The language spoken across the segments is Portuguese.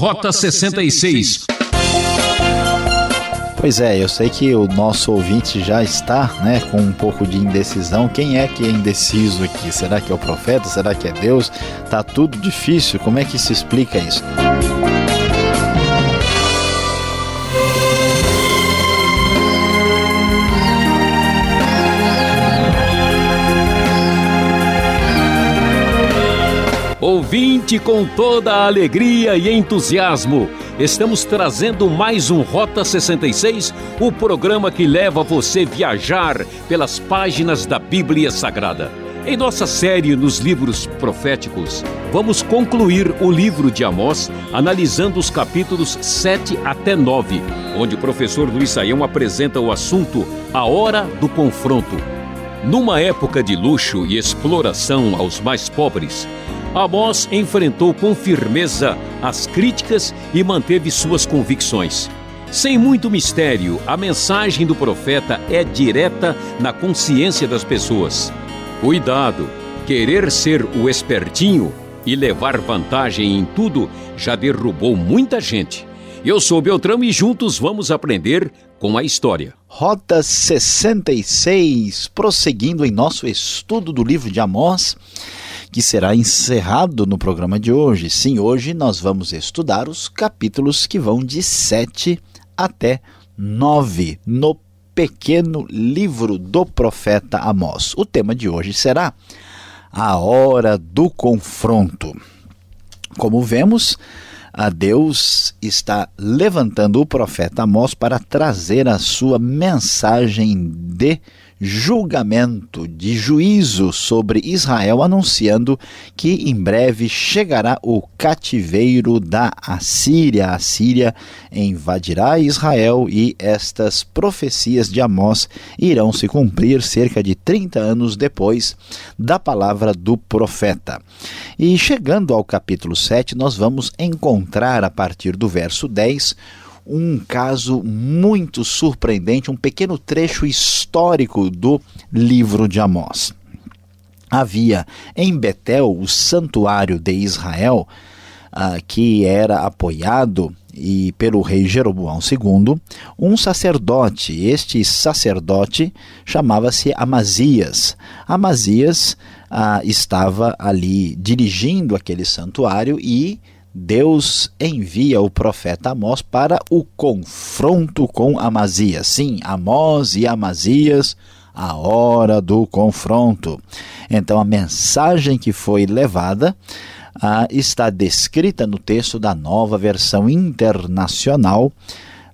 Rota 66. Pois é, eu sei que o nosso ouvinte já está, né, com um pouco de indecisão. Quem é que é indeciso aqui? Será que é o profeta? Será que é Deus? Tá tudo difícil. Como é que se explica isso? Ouvinte com toda a alegria e entusiasmo, estamos trazendo mais um Rota 66, o programa que leva você viajar pelas páginas da Bíblia Sagrada. Em nossa série nos livros proféticos, vamos concluir o livro de Amós analisando os capítulos 7 até 9, onde o professor Luiz Saião apresenta o assunto A Hora do Confronto. Numa época de luxo e exploração aos mais pobres, Amós enfrentou com firmeza as críticas e manteve suas convicções. Sem muito mistério, a mensagem do profeta é direta na consciência das pessoas. Cuidado! Querer ser o espertinho e levar vantagem em tudo já derrubou muita gente. Eu sou Beltrão e juntos vamos aprender com a história. Rota 66, prosseguindo em nosso estudo do livro de Amós que será encerrado no programa de hoje. Sim, hoje nós vamos estudar os capítulos que vão de 7 até 9 no pequeno livro do profeta Amós. O tema de hoje será a hora do confronto. Como vemos, a Deus está levantando o profeta Amós para trazer a sua mensagem de julgamento, de juízo sobre Israel, anunciando que em breve chegará o cativeiro da Assíria. A Assíria invadirá Israel e estas profecias de Amós irão se cumprir cerca de 30 anos depois da palavra do profeta. E chegando ao capítulo 7, nós vamos encontrar a partir do verso 10 um caso muito surpreendente, um pequeno trecho histórico do livro de Amós. Havia em Betel, o santuário de Israel, uh, que era apoiado e pelo rei Jeroboão II, um sacerdote. Este sacerdote chamava-se Amazias. Amazias uh, estava ali dirigindo aquele santuário e Deus envia o profeta Amós para o confronto com Amazias. Sim, Amós e Amazias, a hora do confronto. Então, a mensagem que foi levada ah, está descrita no texto da nova versão internacional,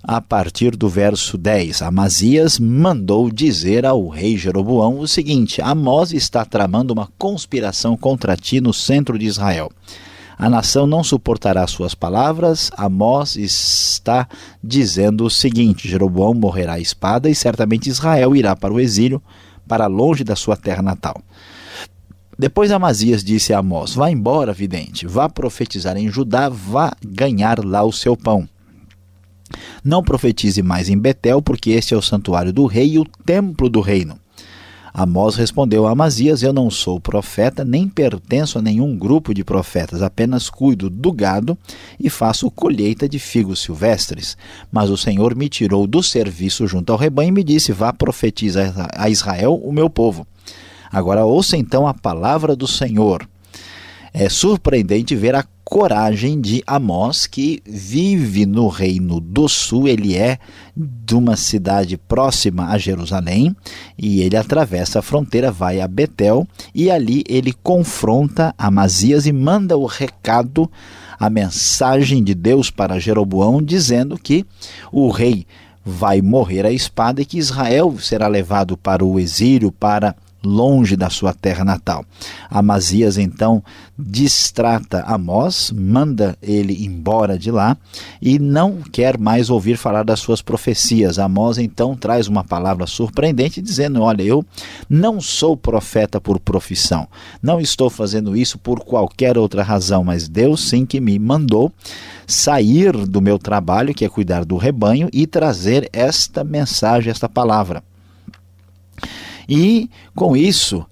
a partir do verso 10. Amazias mandou dizer ao rei Jeroboão o seguinte: Amós está tramando uma conspiração contra ti no centro de Israel. A nação não suportará suas palavras. Amós está dizendo o seguinte: Jeroboão morrerá à espada e certamente Israel irá para o exílio, para longe da sua terra natal. Depois Amazias disse a Amós: Vá embora, vidente, vá profetizar em Judá, vá ganhar lá o seu pão. Não profetize mais em Betel, porque este é o santuário do rei e o templo do reino. Amós respondeu a Amazias: Eu não sou profeta, nem pertenço a nenhum grupo de profetas, apenas cuido do gado e faço colheita de figos silvestres. Mas o Senhor me tirou do serviço junto ao rebanho e me disse: Vá profetizar a Israel, o meu povo. Agora ouça então a palavra do Senhor. É surpreendente ver a coragem de Amós, que vive no Reino do Sul. Ele é de uma cidade próxima a Jerusalém e ele atravessa a fronteira, vai a Betel e ali ele confronta Amazias e manda o recado, a mensagem de Deus para Jeroboão, dizendo que o rei vai morrer à espada e que Israel será levado para o exílio, para longe da sua terra natal. Amazias então distrata Amós, manda ele embora de lá e não quer mais ouvir falar das suas profecias. Amós então traz uma palavra surpreendente dizendo: Olha, eu não sou profeta por profissão, não estou fazendo isso por qualquer outra razão, mas Deus sim que me mandou sair do meu trabalho, que é cuidar do rebanho, e trazer esta mensagem, esta palavra. E com isso,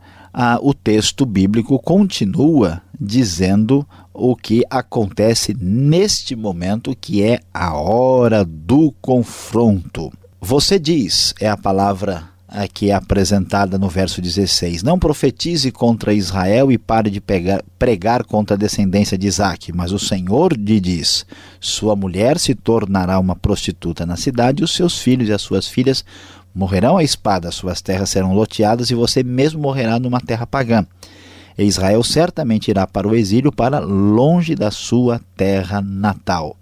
o texto bíblico continua dizendo o que acontece neste momento, que é a hora do confronto. Você diz, é a palavra aqui apresentada no verso 16: Não profetize contra Israel e pare de pegar, pregar contra a descendência de Isaac, mas o Senhor lhe diz: Sua mulher se tornará uma prostituta na cidade, e os seus filhos e as suas filhas morrerão à espada, suas terras serão loteadas e você mesmo morrerá numa terra pagã. E Israel certamente irá para o exílio, para longe da sua terra natal.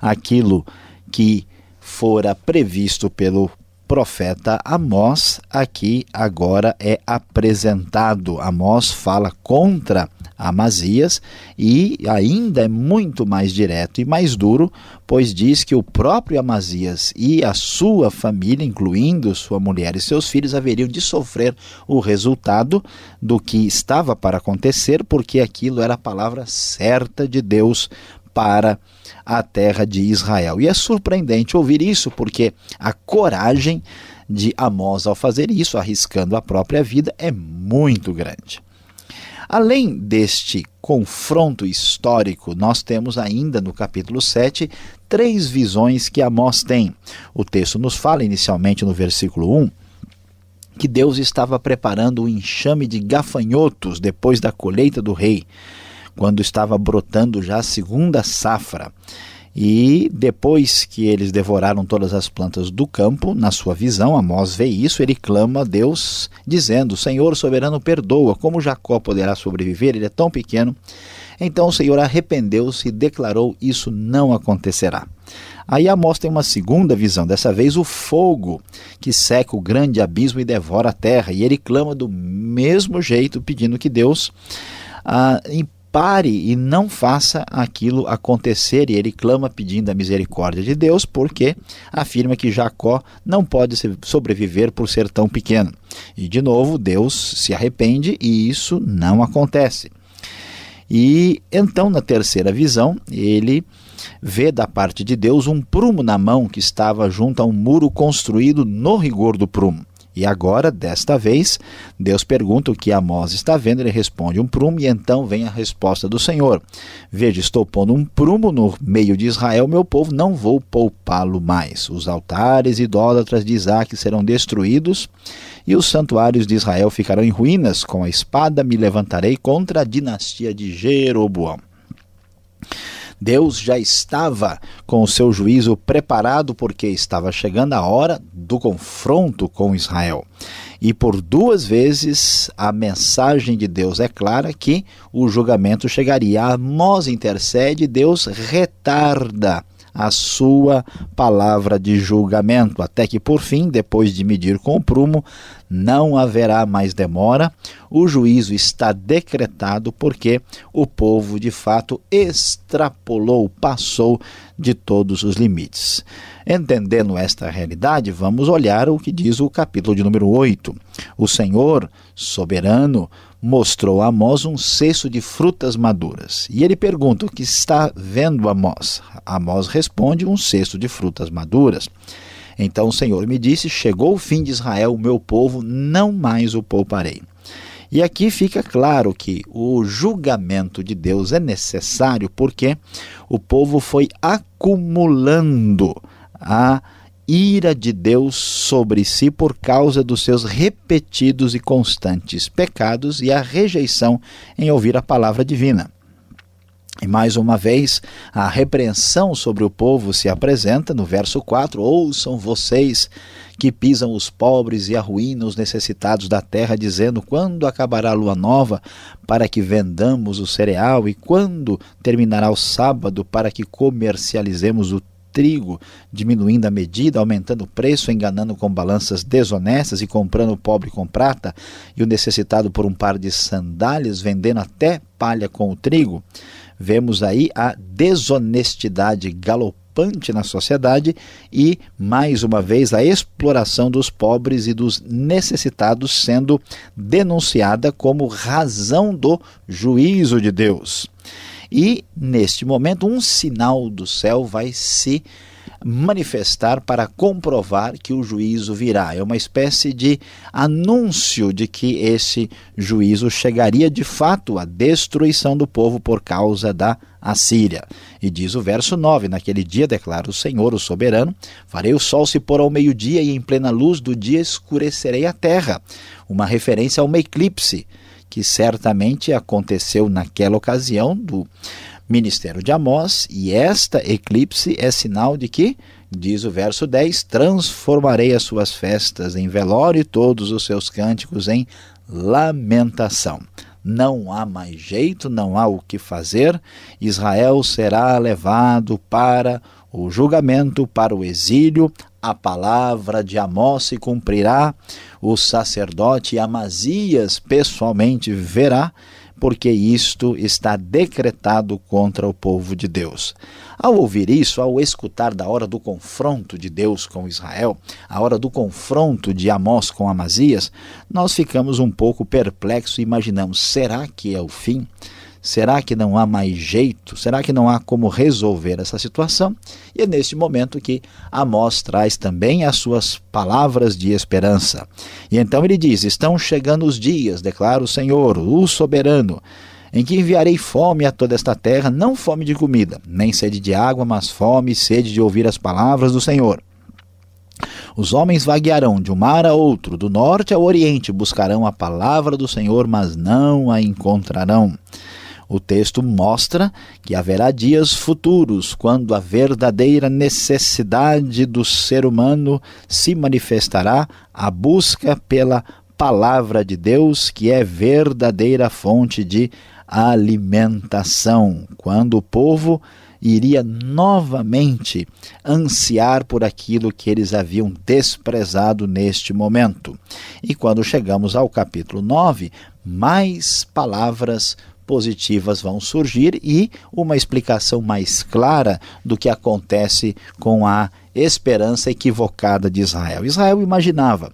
Aquilo que fora previsto pelo profeta Amós aqui agora é apresentado. Amós fala contra Amazias e ainda é muito mais direto e mais duro, pois diz que o próprio Amazias e a sua família, incluindo sua mulher e seus filhos, haveriam de sofrer o resultado do que estava para acontecer, porque aquilo era a palavra certa de Deus para a terra de Israel. E é surpreendente ouvir isso, porque a coragem de Amós ao fazer isso, arriscando a própria vida, é muito grande. Além deste confronto histórico, nós temos ainda no capítulo 7 três visões que Amós tem. O texto nos fala inicialmente no versículo 1 que Deus estava preparando um enxame de gafanhotos depois da colheita do rei quando estava brotando já a segunda safra. E depois que eles devoraram todas as plantas do campo, na sua visão, Amós vê isso, ele clama a Deus, dizendo: Senhor soberano, perdoa, como Jacó poderá sobreviver? Ele é tão pequeno. Então o Senhor arrependeu-se e declarou: Isso não acontecerá. Aí Amós tem uma segunda visão, dessa vez o fogo que seca o grande abismo e devora a terra. E ele clama do mesmo jeito, pedindo que Deus ah, pare e não faça aquilo acontecer. E ele clama pedindo a misericórdia de Deus, porque afirma que Jacó não pode sobreviver por ser tão pequeno. E de novo, Deus se arrepende e isso não acontece. E então, na terceira visão, ele vê da parte de Deus um prumo na mão que estava junto a um muro construído no rigor do prumo. E agora, desta vez, Deus pergunta o que Amós está vendo, ele responde um prumo, e então vem a resposta do Senhor: Veja, estou pondo um prumo no meio de Israel, meu povo, não vou poupá-lo mais. Os altares idólatras de Isaac serão destruídos, e os santuários de Israel ficarão em ruínas. Com a espada me levantarei contra a dinastia de Jeroboão. Deus já estava com o seu juízo preparado porque estava chegando a hora do confronto com Israel. E por duas vezes a mensagem de Deus é clara que o julgamento chegaria. Amós intercede, Deus retarda a sua palavra de julgamento, até que por fim, depois de medir com o prumo, não haverá mais demora, o juízo está decretado porque o povo de fato extrapolou, passou de todos os limites. Entendendo esta realidade, vamos olhar o que diz o capítulo de número 8. O Senhor, soberano, mostrou a Amós um cesto de frutas maduras. E ele pergunta: O que está vendo Amós? Amós responde: Um cesto de frutas maduras. Então o Senhor me disse: Chegou o fim de Israel, o meu povo, não mais o pouparei. E aqui fica claro que o julgamento de Deus é necessário porque o povo foi acumulando a ira de Deus sobre si por causa dos seus repetidos e constantes pecados e a rejeição em ouvir a palavra divina. E mais uma vez, a repreensão sobre o povo se apresenta no verso 4: Ouçam vocês que pisam os pobres e arruinam os necessitados da terra, dizendo: Quando acabará a lua nova, para que vendamos o cereal, e quando terminará o sábado, para que comercializemos o trigo, diminuindo a medida, aumentando o preço, enganando com balanças desonestas e comprando o pobre com prata e o necessitado por um par de sandálias, vendendo até palha com o trigo. Vemos aí a desonestidade galopante na sociedade e, mais uma vez, a exploração dos pobres e dos necessitados sendo denunciada como razão do juízo de Deus. E, neste momento, um sinal do céu vai se manifestar para comprovar que o juízo virá. É uma espécie de anúncio de que esse juízo chegaria de fato à destruição do povo por causa da Assíria. E diz o verso 9: Naquele dia declara o Senhor, o soberano: Farei o sol se pôr ao meio-dia e em plena luz do dia escurecerei a terra. Uma referência a uma eclipse que certamente aconteceu naquela ocasião do ministério de Amós, e esta eclipse é sinal de que, diz o verso 10, transformarei as suas festas em velório e todos os seus cânticos em lamentação. Não há mais jeito, não há o que fazer. Israel será levado para o julgamento, para o exílio. A palavra de Amós se cumprirá. O sacerdote Amazias pessoalmente verá porque isto está decretado contra o povo de Deus. Ao ouvir isso, ao escutar da hora do confronto de Deus com Israel, a hora do confronto de Amós com Amazias, nós ficamos um pouco perplexos e imaginamos: será que é o fim? Será que não há mais jeito? Será que não há como resolver essa situação? E é neste momento que Amós traz também as suas palavras de esperança. E então ele diz: Estão chegando os dias, declara o Senhor, o soberano, em que enviarei fome a toda esta terra, não fome de comida, nem sede de água, mas fome e sede de ouvir as palavras do Senhor. Os homens vaguearão de um mar a outro, do norte ao oriente, buscarão a palavra do Senhor, mas não a encontrarão. O texto mostra que haverá dias futuros quando a verdadeira necessidade do ser humano se manifestará a busca pela palavra de Deus, que é verdadeira fonte de alimentação. Quando o povo iria novamente ansiar por aquilo que eles haviam desprezado neste momento. E quando chegamos ao capítulo 9, mais palavras positivas vão surgir e uma explicação mais clara do que acontece com a esperança equivocada de Israel. Israel imaginava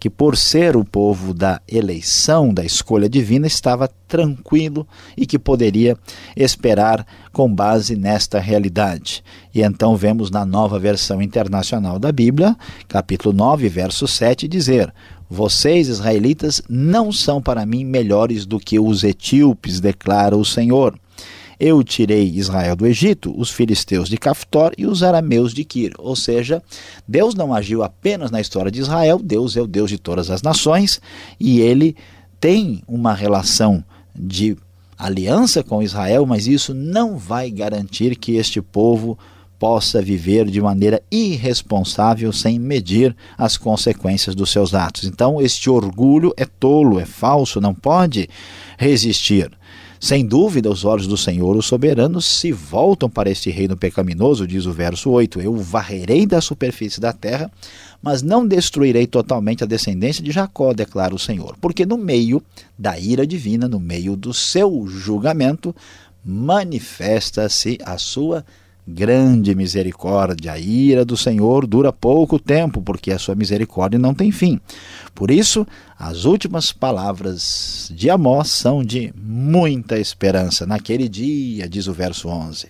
que, por ser o povo da eleição, da escolha divina, estava tranquilo e que poderia esperar com base nesta realidade. E então vemos na nova versão internacional da Bíblia, capítulo 9, verso 7, dizer: vocês, israelitas, não são para mim melhores do que os etíopes, declara o Senhor. Eu tirei Israel do Egito, os filisteus de Caftor e os arameus de Kir. Ou seja, Deus não agiu apenas na história de Israel, Deus é o Deus de todas as nações e ele tem uma relação de aliança com Israel, mas isso não vai garantir que este povo possa viver de maneira irresponsável sem medir as consequências dos seus atos. Então, este orgulho é tolo, é falso, não pode resistir. Sem dúvida, os olhos do Senhor, o soberano, se voltam para este reino pecaminoso, diz o verso 8: Eu varrerei da superfície da terra, mas não destruirei totalmente a descendência de Jacó, declara o Senhor. Porque no meio da ira divina, no meio do seu julgamento, manifesta-se a sua grande misericórdia. A ira do Senhor dura pouco tempo, porque a sua misericórdia não tem fim. Por isso, as últimas palavras de Amós são de muita esperança. Naquele dia, diz o verso 11: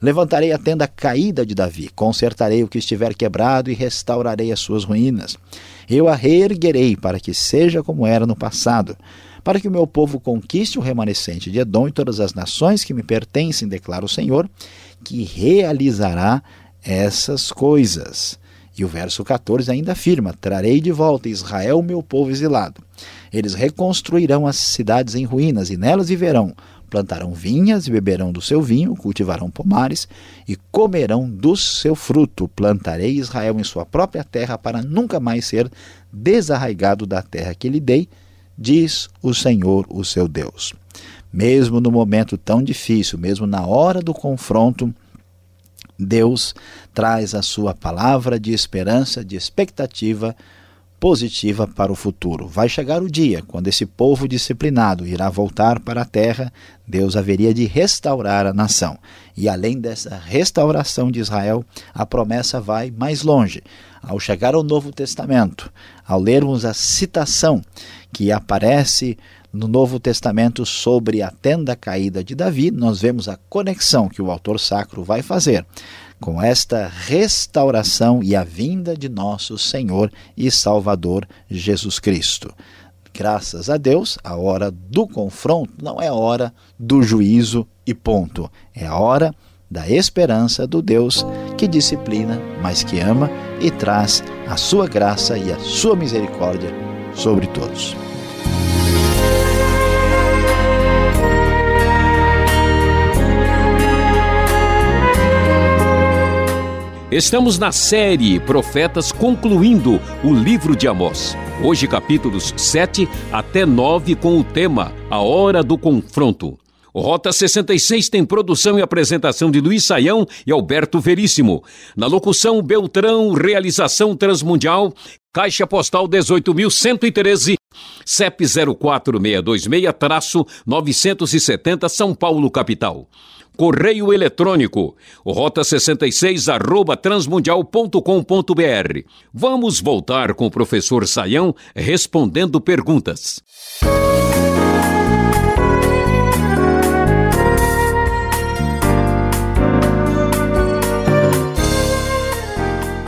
Levantarei a tenda caída de Davi, consertarei o que estiver quebrado e restaurarei as suas ruínas. Eu a reerguerei para que seja como era no passado para que o meu povo conquiste o remanescente de Edom e todas as nações que me pertencem, declara o Senhor, que realizará essas coisas. E o verso 14 ainda afirma: Trarei de volta Israel, meu povo exilado. Eles reconstruirão as cidades em ruínas e nelas viverão. Plantarão vinhas e beberão do seu vinho, cultivarão pomares e comerão do seu fruto. Plantarei Israel em sua própria terra para nunca mais ser desarraigado da terra que lhe dei, diz o Senhor, o seu Deus. Mesmo no momento tão difícil, mesmo na hora do confronto, Deus traz a sua palavra de esperança, de expectativa positiva para o futuro. Vai chegar o dia quando esse povo disciplinado irá voltar para a terra, Deus haveria de restaurar a nação. E além dessa restauração de Israel, a promessa vai mais longe. Ao chegar ao Novo Testamento, ao lermos a citação que aparece no Novo Testamento sobre a tenda caída de Davi, nós vemos a conexão que o autor sacro vai fazer com esta restauração e a vinda de nosso Senhor e Salvador Jesus Cristo. Graças a Deus, a hora do confronto não é a hora do juízo e ponto. É a hora da esperança do Deus que disciplina, mas que ama e traz a sua graça e a sua misericórdia sobre todos. Estamos na série Profetas concluindo o livro de Amós. Hoje, capítulos 7 até 9, com o tema A Hora do Confronto. Rota 66 tem produção e apresentação de Luiz Saião e Alberto Veríssimo. Na locução, Beltrão, realização Transmundial, Caixa Postal 18.113, CEP 04626-970 São Paulo, capital. Correio eletrônico, rota 66 arroba transmundial.com.br. Vamos voltar com o professor Saião respondendo perguntas.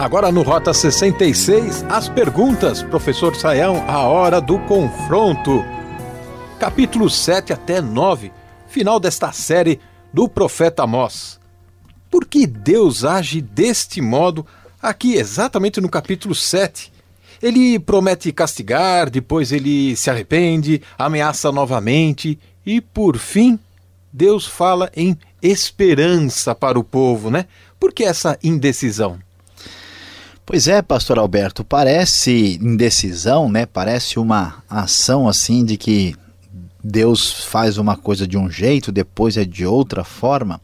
Agora no Rota 66, as perguntas, professor Saião, a hora do confronto. Capítulo 7 até 9, final desta série do profeta Amós. Por que Deus age deste modo aqui exatamente no capítulo 7? Ele promete castigar, depois ele se arrepende, ameaça novamente e, por fim, Deus fala em esperança para o povo, né? Por que essa indecisão? Pois é, pastor Alberto, parece indecisão, né? Parece uma ação assim de que Deus faz uma coisa de um jeito, depois é de outra forma.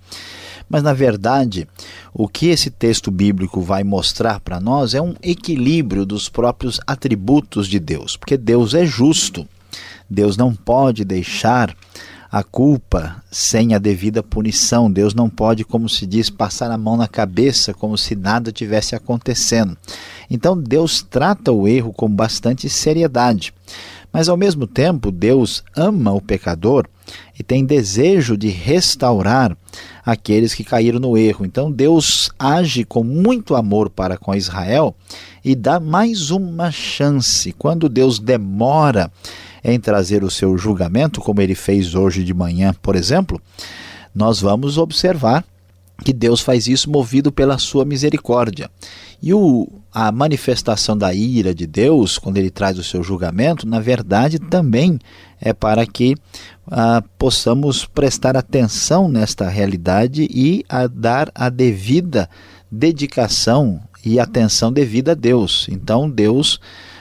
Mas, na verdade, o que esse texto bíblico vai mostrar para nós é um equilíbrio dos próprios atributos de Deus, porque Deus é justo. Deus não pode deixar a culpa sem a devida punição. Deus não pode, como se diz, passar a mão na cabeça como se nada tivesse acontecendo. Então Deus trata o erro com bastante seriedade. Mas ao mesmo tempo, Deus ama o pecador e tem desejo de restaurar aqueles que caíram no erro. Então Deus age com muito amor para com Israel e dá mais uma chance. Quando Deus demora em trazer o seu julgamento, como ele fez hoje de manhã, por exemplo, nós vamos observar que Deus faz isso movido pela sua misericórdia. E o, a manifestação da ira de Deus, quando ele traz o seu julgamento, na verdade também é para que ah, possamos prestar atenção nesta realidade e a dar a devida dedicação e atenção devida a Deus. Então, Deus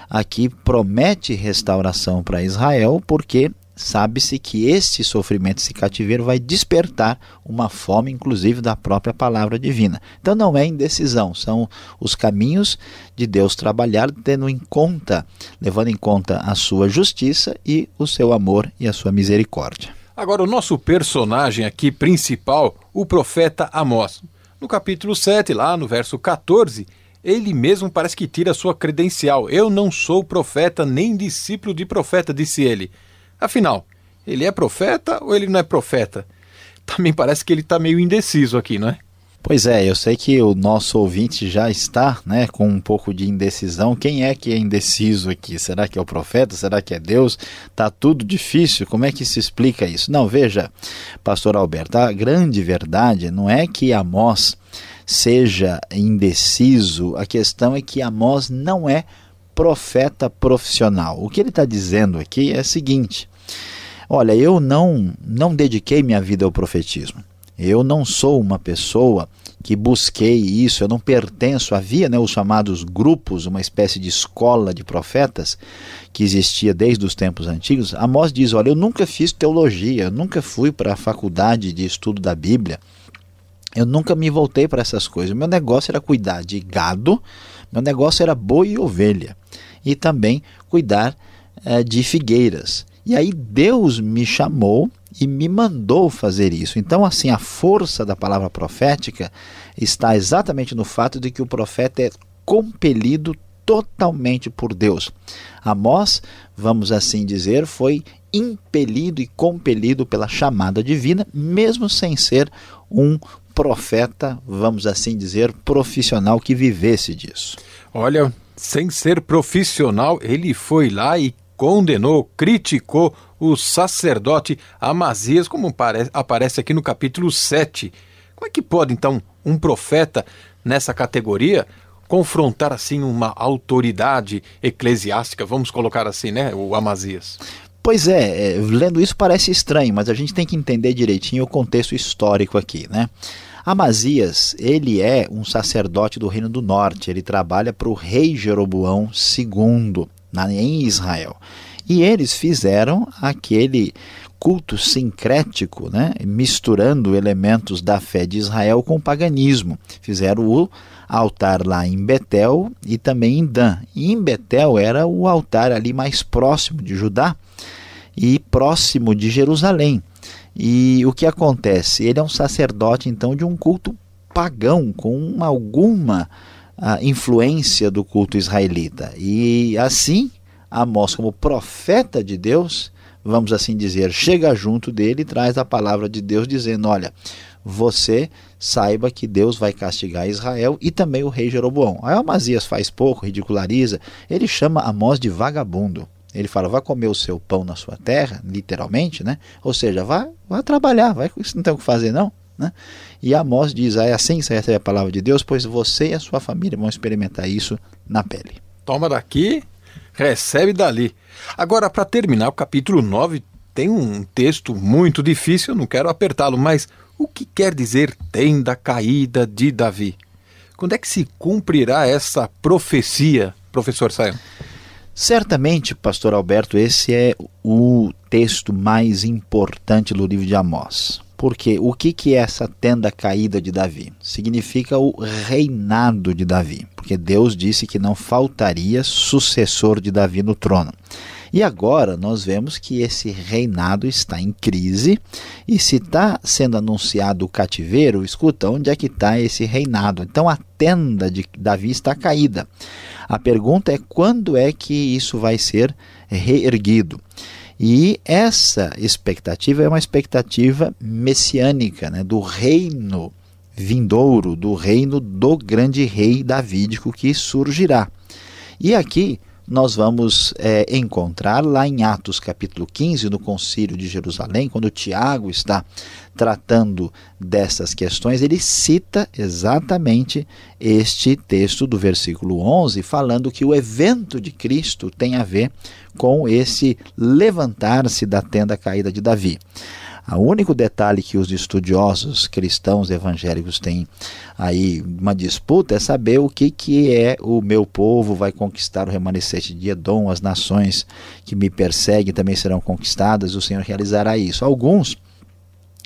aqui promete restauração para Israel, porque sabe-se que este sofrimento, esse cativeiro, vai despertar uma fome, inclusive, da própria palavra divina. Então não é indecisão, são os caminhos de Deus trabalhar, tendo em conta, levando em conta a sua justiça e o seu amor e a sua misericórdia. Agora, o nosso personagem aqui principal, o profeta Amós. No capítulo 7, lá no verso 14, ele mesmo parece que tira sua credencial. Eu não sou profeta nem discípulo de profeta, disse ele. Afinal, ele é profeta ou ele não é profeta? Também parece que ele está meio indeciso aqui, não é? Pois é, eu sei que o nosso ouvinte já está né, com um pouco de indecisão. Quem é que é indeciso aqui? Será que é o profeta? Será que é Deus? Está tudo difícil. Como é que se explica isso? Não, veja, pastor Alberto, a grande verdade não é que Amós seja indeciso, a questão é que Amós não é profeta profissional. O que ele está dizendo aqui é o seguinte: olha, eu não, não dediquei minha vida ao profetismo. Eu não sou uma pessoa que busquei isso, eu não pertenço. Havia né, os chamados grupos, uma espécie de escola de profetas que existia desde os tempos antigos. Amós diz: Olha, eu nunca fiz teologia, eu nunca fui para a faculdade de estudo da Bíblia, eu nunca me voltei para essas coisas. Meu negócio era cuidar de gado, meu negócio era boi e ovelha e também cuidar é, de figueiras. E aí Deus me chamou e me mandou fazer isso. Então, assim, a força da palavra profética está exatamente no fato de que o profeta é compelido totalmente por Deus. Amós, vamos assim dizer, foi impelido e compelido pela chamada divina, mesmo sem ser um profeta, vamos assim dizer, profissional que vivesse disso. Olha, sem ser profissional, ele foi lá e condenou, criticou o sacerdote Amazias, como aparece aqui no capítulo 7. Como é que pode, então, um profeta nessa categoria confrontar assim uma autoridade eclesiástica, vamos colocar assim, né, o Amazias? Pois é, é, lendo isso parece estranho, mas a gente tem que entender direitinho o contexto histórico aqui, né? Amazias, ele é um sacerdote do Reino do Norte, ele trabalha para o rei Jeroboão II, na, em Israel. E eles fizeram aquele culto sincrético, né, misturando elementos da fé de Israel com o paganismo. Fizeram o altar lá em Betel e também em Dan. E em Betel era o altar ali mais próximo de Judá e próximo de Jerusalém. E o que acontece? Ele é um sacerdote então de um culto pagão com alguma uh, influência do culto israelita. E assim Amós, como profeta de Deus, vamos assim dizer, chega junto dele e traz a palavra de Deus dizendo: Olha, você saiba que Deus vai castigar Israel e também o rei Jeroboão. Aí Amazias faz pouco, ridiculariza, ele chama Amós de vagabundo. Ele fala, vá comer o seu pão na sua terra, literalmente, né? Ou seja, vá, vá trabalhar, vai, isso não tem o que fazer não. Né? E Amós diz, ah, é assim que recebe a palavra de Deus, pois você e a sua família vão experimentar isso na pele. Toma daqui recebe dali. Agora, para terminar, o capítulo 9 tem um texto muito difícil, não quero apertá-lo, mas o que quer dizer tenda caída de Davi? Quando é que se cumprirá essa profecia, professor Sayão? Certamente, pastor Alberto, esse é o texto mais importante do livro de Amós. Porque o que, que é essa tenda caída de Davi? Significa o reinado de Davi, porque Deus disse que não faltaria sucessor de Davi no trono. E agora nós vemos que esse reinado está em crise, e se está sendo anunciado o cativeiro, escuta, onde é que está esse reinado? Então a tenda de Davi está caída. A pergunta é quando é que isso vai ser reerguido? E essa expectativa é uma expectativa messiânica, né, do reino vindouro, do reino do grande rei davídico que surgirá. E aqui nós vamos é, encontrar lá em Atos capítulo 15, no concílio de Jerusalém, quando Tiago está tratando dessas questões, ele cita exatamente este texto do versículo 11, falando que o evento de Cristo tem a ver com esse levantar-se da tenda caída de Davi. O único detalhe que os estudiosos cristãos evangélicos têm aí uma disputa é saber o que, que é o meu povo vai conquistar o remanescente de Edom, as nações que me perseguem também serão conquistadas, o Senhor realizará isso. Alguns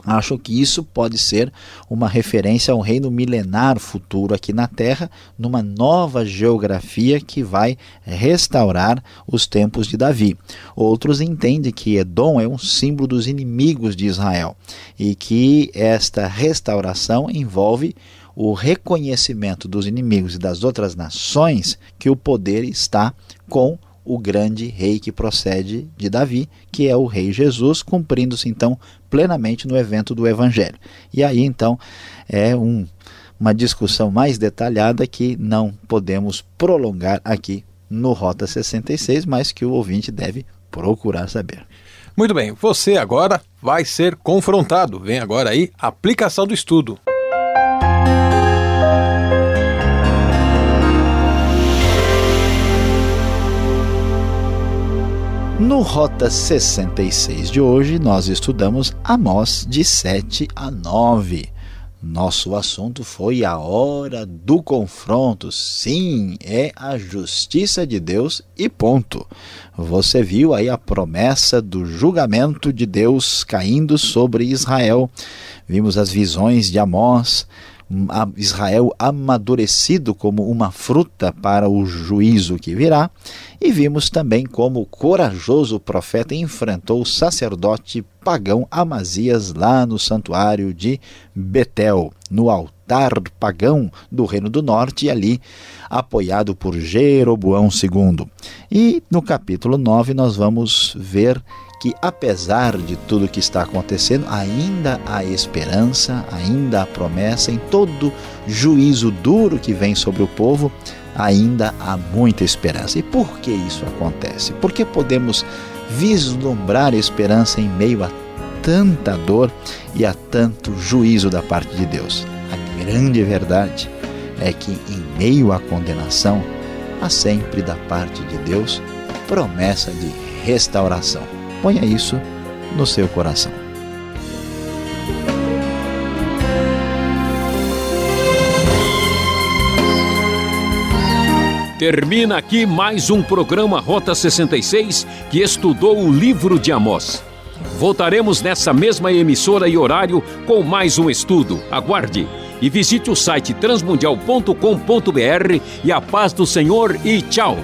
Acho que isso pode ser uma referência a um reino milenar futuro aqui na Terra, numa nova geografia que vai restaurar os tempos de Davi. Outros entendem que Edom é um símbolo dos inimigos de Israel e que esta restauração envolve o reconhecimento dos inimigos e das outras nações que o poder está com o grande rei que procede de Davi, que é o rei Jesus, cumprindo-se então plenamente no evento do evangelho. E aí então é um, uma discussão mais detalhada que não podemos prolongar aqui no Rota 66, mas que o ouvinte deve procurar saber. Muito bem, você agora vai ser confrontado. Vem agora aí a aplicação do estudo. No Rota 66 de hoje, nós estudamos Amós de 7 a 9. Nosso assunto foi a hora do confronto. Sim, é a justiça de Deus e ponto. Você viu aí a promessa do julgamento de Deus caindo sobre Israel. Vimos as visões de Amós, Israel amadurecido como uma fruta para o juízo que virá, e vimos também como o corajoso profeta enfrentou o sacerdote pagão Amazias lá no santuário de Betel, no altar militar pagão do Reino do Norte e ali apoiado por Jeroboão II. E no capítulo 9 nós vamos ver que apesar de tudo que está acontecendo, ainda há esperança, ainda há promessa em todo juízo duro que vem sobre o povo, ainda há muita esperança. E por que isso acontece? Porque podemos vislumbrar esperança em meio a tanta dor e a tanto juízo da parte de Deus. Grande verdade é que em meio à condenação há sempre da parte de Deus promessa de restauração. Ponha isso no seu coração. Termina aqui mais um programa Rota 66 que estudou o livro de Amós. Voltaremos nessa mesma emissora e horário com mais um estudo. Aguarde e visite o site transmundial.com.br e a paz do Senhor e tchau.